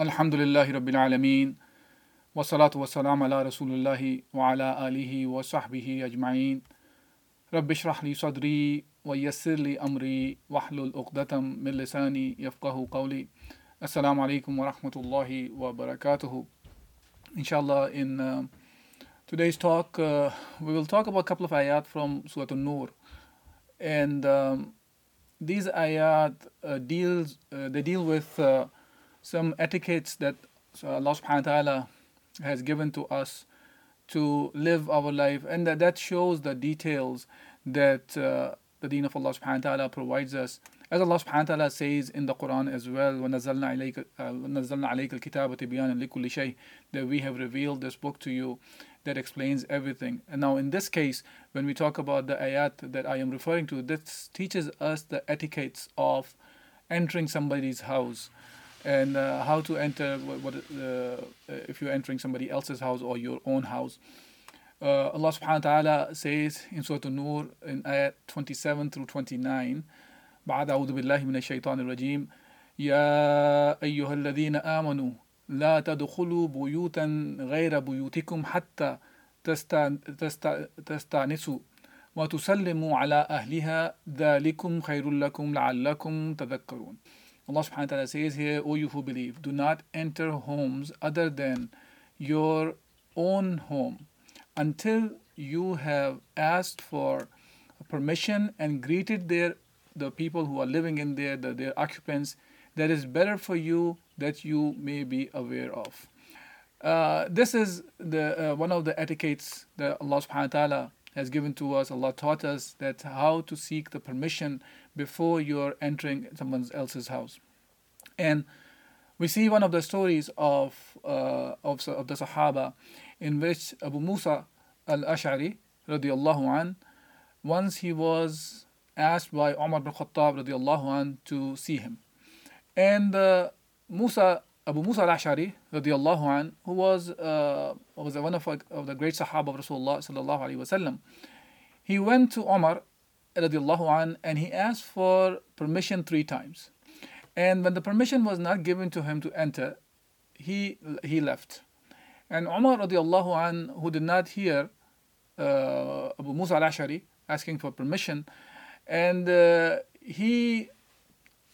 الحمد لله رب العالمين والصلاة والسلام على رسول الله وعلى آله وصحبه أجمعين رب اشرح لي صدري ويسر لي أمري واحلل عقدة من لساني يفقه قولي السلام عليكم ورحمة الله وبركاته Inshallah in uh, today's talk uh, we will talk about a couple of ayat from Surah An-Nur. And um, these ayat uh, deals uh, they deal with uh, some etiquettes that Allah subhanahu wa ta'ala has given to us to live our life and that, that shows the details that uh, the deen of Allah subhanahu wa ta'ala provides us as Allah subhanahu wa ta'ala says in the Quran as well وَنَزَّلْنَا عَلَيْكَ وَنَزَّلْنَا عَلَيْكَ الْكِتَابَ تِبْيَانًا لِكُلِّ شَيْءٍ that we have revealed this book to you that explains everything. And now, in this case, when we talk about the ayat that I am referring to, this teaches us the etiquettes of entering somebody's house and uh, how to enter what, what uh, if you're entering somebody else's house or your own house. Uh, Allah subhanahu wa ta'ala says in Surah An-Nur in ayat 27 through 29 بعد أعوذ بالله من الشيطان الرجيم يا أيها الذين آمنوا لا تدخلوا بيوتا غير بيوتكم حتى تستأنسوا وتسلموا على أهلها ذلكم خير لكم لعلكم تذكرون Allah subhanahu wa ta'ala says here, O you who believe, do not enter homes other than your own home until you have asked for permission and greeted their the people who are living in there, the, their occupants, that is better for you that you may be aware of. Uh, this is the uh, one of the etiquettes that Allah subhanahu wa ta'ala has given to us. Allah taught us that how to seek the permission before you're entering someone else's house. And we see one of the stories of, uh, of, of the Sahaba in which Abu Musa al-Ash'ari an, once he was asked by Umar bin Khattab an to see him. And uh, Musa, Abu Musa al-Ash'ari radiallahu an, who was, uh, was one of, of the great Sahaba of Rasulullah sallallahu alayhi wasallam, he went to Umar radiallahu an and he asked for permission three times. And when the permission was not given to him to enter, he he left. And Umar radiallahu an, who did not hear uh, Abu Musa al-Ash'ari asking for permission, and uh, he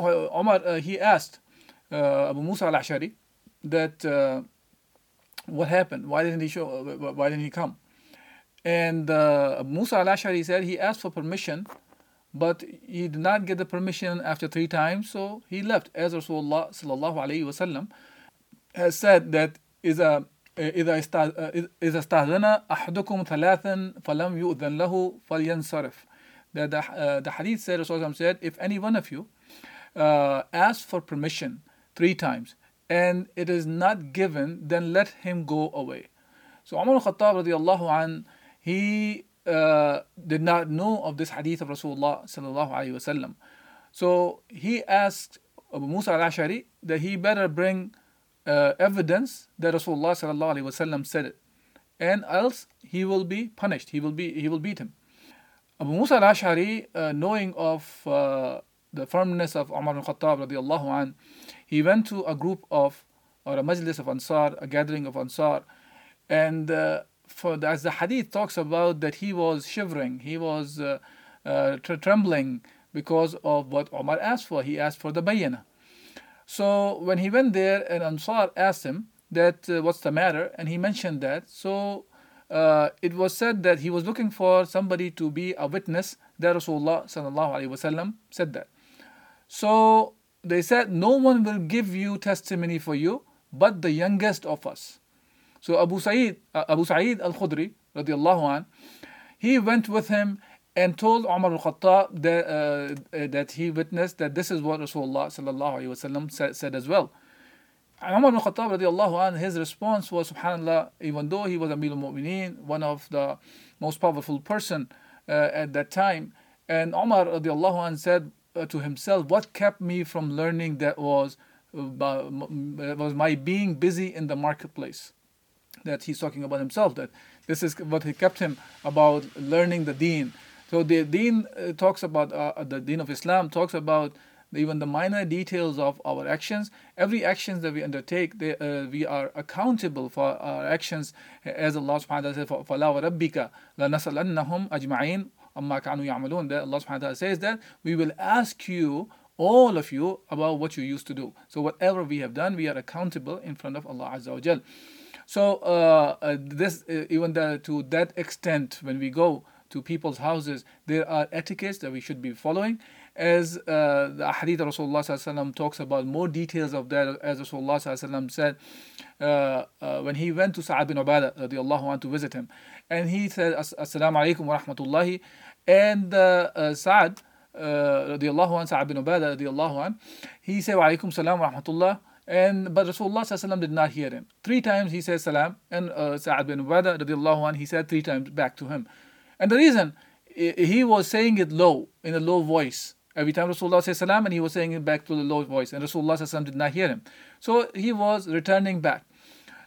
Umar uh, he asked uh, Abu Musa al-Ash'ari that uh, what happened? Why didn't he show? Why didn't he come? And uh, Abu Musa al-Ash'ari said he asked for permission, but he did not get the permission after three times, so he left. As Rasulullah sallallahu alaihi wasallam has said that is a إذا إذا استأذن أحدكم ثلاثا فلم يؤذن له فلينصرف. That the, uh, the hadith said, Rasulullah said, if any one of you uh, asks for permission three times and it is not given, then let him go away. So Umar al-Khattab radiallahu an, he uh, did not know of this hadith of Rasulullah sallallahu alaihi wasallam. So he asked Abu Musa al-Ashari that he better bring uh, evidence that Rasulullah sallallahu alaihi wasallam said it, and else he will be punished. He will be he will beat him. Abu Musa al-Ashari, uh, knowing of uh, the firmness of Umar al-Khattab radiallahu an, he went to a group of or a majlis of Ansar, a gathering of Ansar, and uh, for the, as the hadith talks about that he was shivering, he was uh, uh, trembling because of what Omar asked for. He asked for the bayana. So when he went there, and Ansar asked him that uh, what's the matter, and he mentioned that. So uh, it was said that he was looking for somebody to be a witness that Rasulullah sallallahu alaihi wasallam said that. So they said, no one will give you testimony for you, but the youngest of us. So Abu Sa'id, uh, Abu Sa'id al-Khudri, radiallahu an, he went with him and told Umar al-Khattab that, uh, that he witnessed that this is what Rasulullah sallallahu alaihi wasallam said, said as well. Umar ibn Khattab radiallahu his response was, subhanAllah, even though he was Amir al-Mu'mineen, one of the most powerful person uh, at that time, and Umar radiallahu said uh, to himself, what kept me from learning that was, uh, was my being busy in the marketplace. That he's talking about himself, that this is what he kept him about learning the deen. So the deen uh, talks about, uh, the deen of Islam talks about even the minor details of our actions. Every actions that we undertake, they, uh, we are accountable for our actions. As Allah subhanahu wa ta'ala says, فَلَا وَرَبِّكَ لَنَسَلَنَّهُمْ أَجْمَعِينَ amma kanu ya'malun that Allah subhanahu wa ta'ala says that we will ask you all of you about what you used to do. So whatever we have done we are accountable in front of Allah azza wa jal. So uh, uh this uh, even the, to that extent when we go to people's houses there are etiquettes that we should be following. As uh, the hadith of Rasulullah talks about more details of that, as Rasulullah said, uh, uh, when he went to Sa'ad bin Ubadah radiallahu to visit him, and he said, Assalamu alaykum wa rahmatullahi, and uh, uh, Sa'ad uh, radiallahu an, Sa'ad bin Ubadah he said, Wa alaikum salam wa rahmatullah, and but Rasulullah did not hear him. Three times he said salam, and uh, Sa'ad bin Ubadah radiallahu he said three times back to him. And the reason, he was saying it low, in a low voice. Every time Rasulullah says salam and he was saying it back to the low voice and Rasulullah did not hear him. So he was returning back.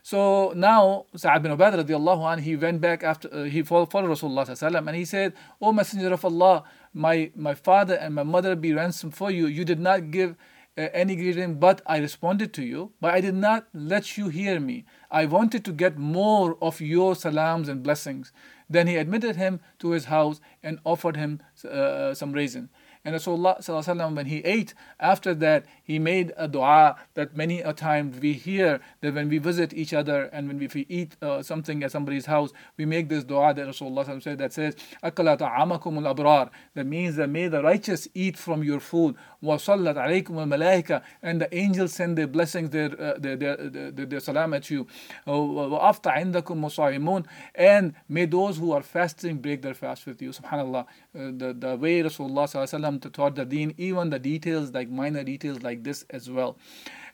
So now Sa'ad bin Ubadah radiallahu anh, he went back after, uh, he followed, Rasulullah and he said, O Messenger of Allah, my, my father and my mother be ransom for you. You did not give uh, any greeting, but I responded to you, but I did not let you hear me. I wanted to get more of your salams and blessings. Then he admitted him to his house and offered him uh, some raisin. And Rasulullah when he ate, after that he made a dua that many a time we hear that when we visit each other and when we eat uh, something at somebody's house, we make this dua that Rasulullah said that says, al-abrar. That means that may the righteous eat from your food. Sallat alaykum al-malaika. And the angels send their blessings, their, uh, their, their, their, their, salam at you. Wa indakum musaimun. And may those who are fasting break their fast with you. Subhanallah. Uh, the, the way Rasulullah taught the deen, even the details like minor details like this as well.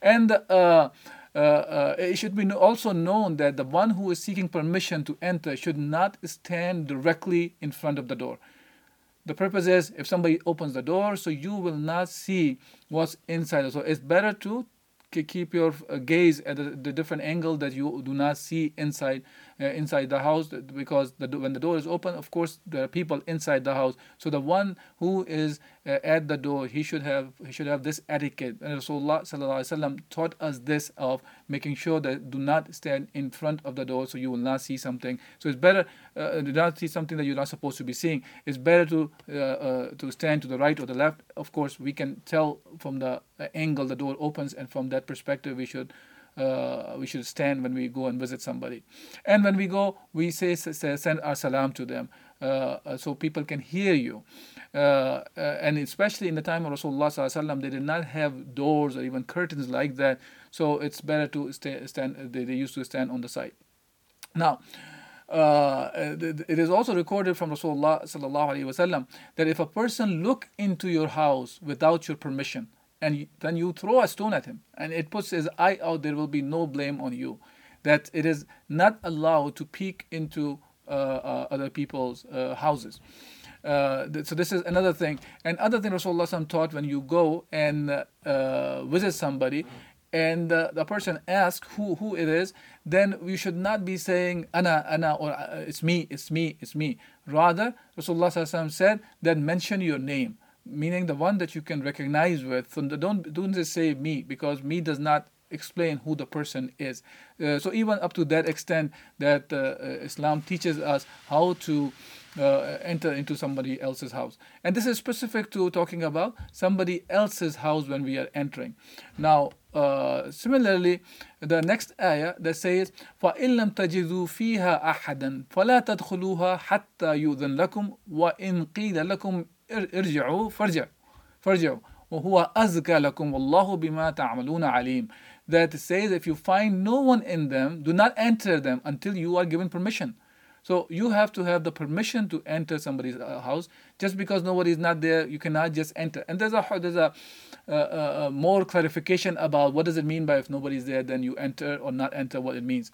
And uh, uh, uh, it should be also known that the one who is seeking permission to enter should not stand directly in front of the door. The purpose is if somebody opens the door, so you will not see what's inside. So it's better to keep your uh, gaze at the, the different angle that you do not see inside uh, inside the house because the, when the door is open, of course, there are people inside the house. So the one who is uh, at the door, he should have he should have this etiquette. And Rasulullah taught us this of making sure that do not stand in front of the door, so you will not see something. So it's better uh, do not see something that you're not supposed to be seeing. It's better to uh, uh, to stand to the right or the left. Of course, we can tell from the uh, angle the door opens, and from that perspective, we should uh, we should stand when we go and visit somebody. And when we go, we say, say send our salam to them uh, uh so people can hear you. Uh, uh, and especially in the time of Rasulullah, they did not have doors or even curtains like that. So it's better to stay, stand, they, they used to stand on the side. Now, uh, it is also recorded from Rasulullah that if a person look into your house without your permission, and then you throw a stone at him and it puts his eye out, there will be no blame on you. That it is not allowed to peek into uh, uh, other people's uh, houses. Uh, so this is another thing. And other thing Rasulullah taught when you go and uh, visit somebody and uh, the person asks who, who it is, then we should not be saying ana, ana, or it's me, it's me, it's me. Rather, Rasulullah said then mention your name meaning the one that you can recognize with. So don't don't just say me because me does not explain who the person is. Uh, so even up to that extent that uh, uh Islam teaches us how to uh, enter into somebody else's house. And this is specific to talking about somebody else's house when we are entering. Now, uh, similarly, the next ayah that says, فَإِن لَمْ تَجِدُوا فِيهَا أَحَدًا فَلَا تَدْخُلُوهَا حَتَّى يُؤْذَنْ لَكُمْ وَإِن قِيلَ لَكُمْ ارجعوا فارجعوا فارجعوا وهو أزكى لكم والله بما تعملون عليم that says if you find no one in them do not enter them until you are given permission so you have to have the permission to enter somebody's uh, house just because nobody is not there, you cannot just enter. And there's a there's a, a, a more clarification about what does it mean by if nobody is there, then you enter or not enter, what it means.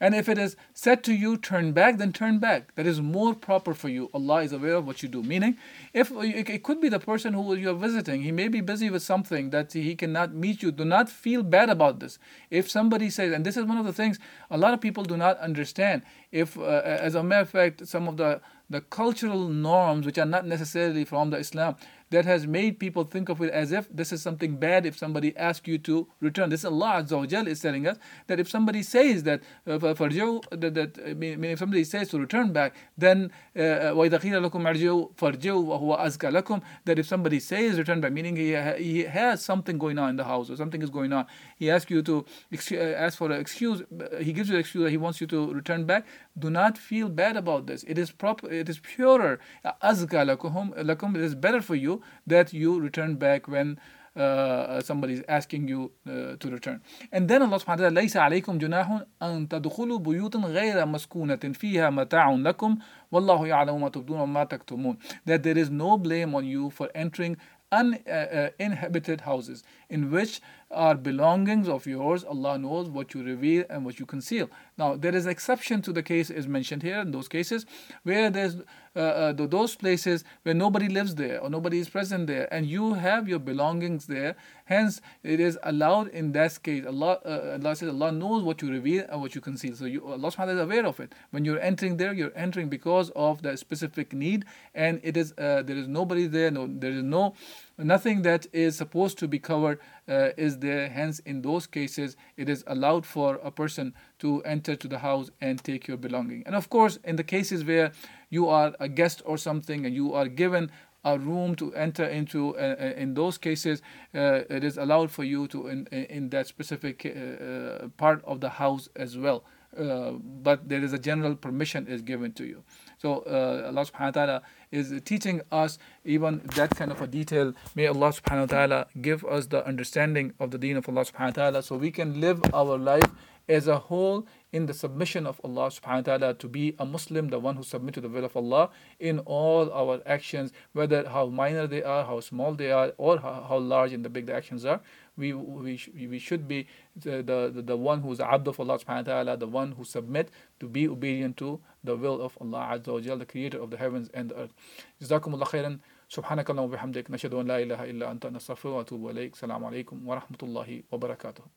And if it is said to you, turn back, then turn back. That is more proper for you. Allah is aware of what you do. Meaning, if it could be the person who you are visiting, he may be busy with something that he cannot meet you. Do not feel bad about this. If somebody says, and this is one of the things a lot of people do not understand. If, uh, as a matter of fact, some of the the cultural norms which are not necessarily from the Islam that has made people think of it as if this is something bad if somebody asks you to return. This Allah Azza wa is telling us that if somebody says that uh, for you, that, that I mean, if somebody says to return back, then وَإِذَا قِيلَ لَكُمْ أَرْجِعُوا فَارْجِعُوا وَهُوَ أَزْكَى لَكُمْ that if somebody says return back, meaning he, ha- he has something going on in the house or something is going on, he asks you to uh, ask for an excuse, he gives you an excuse that he wants you to return back, do not feel bad about this. It is proper, it is purer. أَزْكَى لَكُمْ It is better for you that you return back when uh, somebody is asking you uh, to return. And then Allah subhanahu wa ta'ala ليس عليكم جناح أن تدخلوا بيوت غير مسكونة فيها متاع لكم والله يعلم ما تبدون وما تكتمون. That there is no blame on you for entering uninhabited uh, uh houses in which are belongings of yours. Allah knows what you reveal and what you conceal. Now, there is exception to the case is mentioned here in those cases where there's uh, uh, those places where nobody lives there or nobody is present there and you have your belongings there. Hence, it is allowed in that case. Allah, uh, Allah says Allah knows what you reveal and what you conceal. So you, Allah subhanahu is aware of it. When you're entering there, you're entering because of the specific need and it is uh, there is nobody there, no, there is no nothing that is supposed to be covered uh, is there. Hence, in those cases, it is allowed for a person to enter to the house and take your belonging. And of course, in the cases where you are a guest or something and you are given a room to enter into uh, uh in those cases uh, it is allowed for you to in, in that specific uh, uh part of the house as well uh, but there is a general permission is given to you so uh, Allah subhanahu wa ta'ala is teaching us even that kind of a detail. May Allah subhanahu wa ta'ala give us the understanding of the deen of Allah subhanahu wa ta'ala so we can live our life as a whole in the submission of Allah subhanahu wa ta'ala to be a Muslim, the one who submit to the will of Allah in all our actions, whether how minor they are, how small they are, or how, how large and the big the actions are. We, we, we should be the, the, the one who is abd of Allah subhanahu wa ta'ala, the one who submit to be obedient to the will of Allah Azza wa Jal, the creator of the heavens and the earth. جزاكم الله خيرا سبحانك اللهم وبحمدك نشهد أن لا إله إلا أنت نستغفرك ونتوب إليك السلام عليكم ورحمة الله وبركاته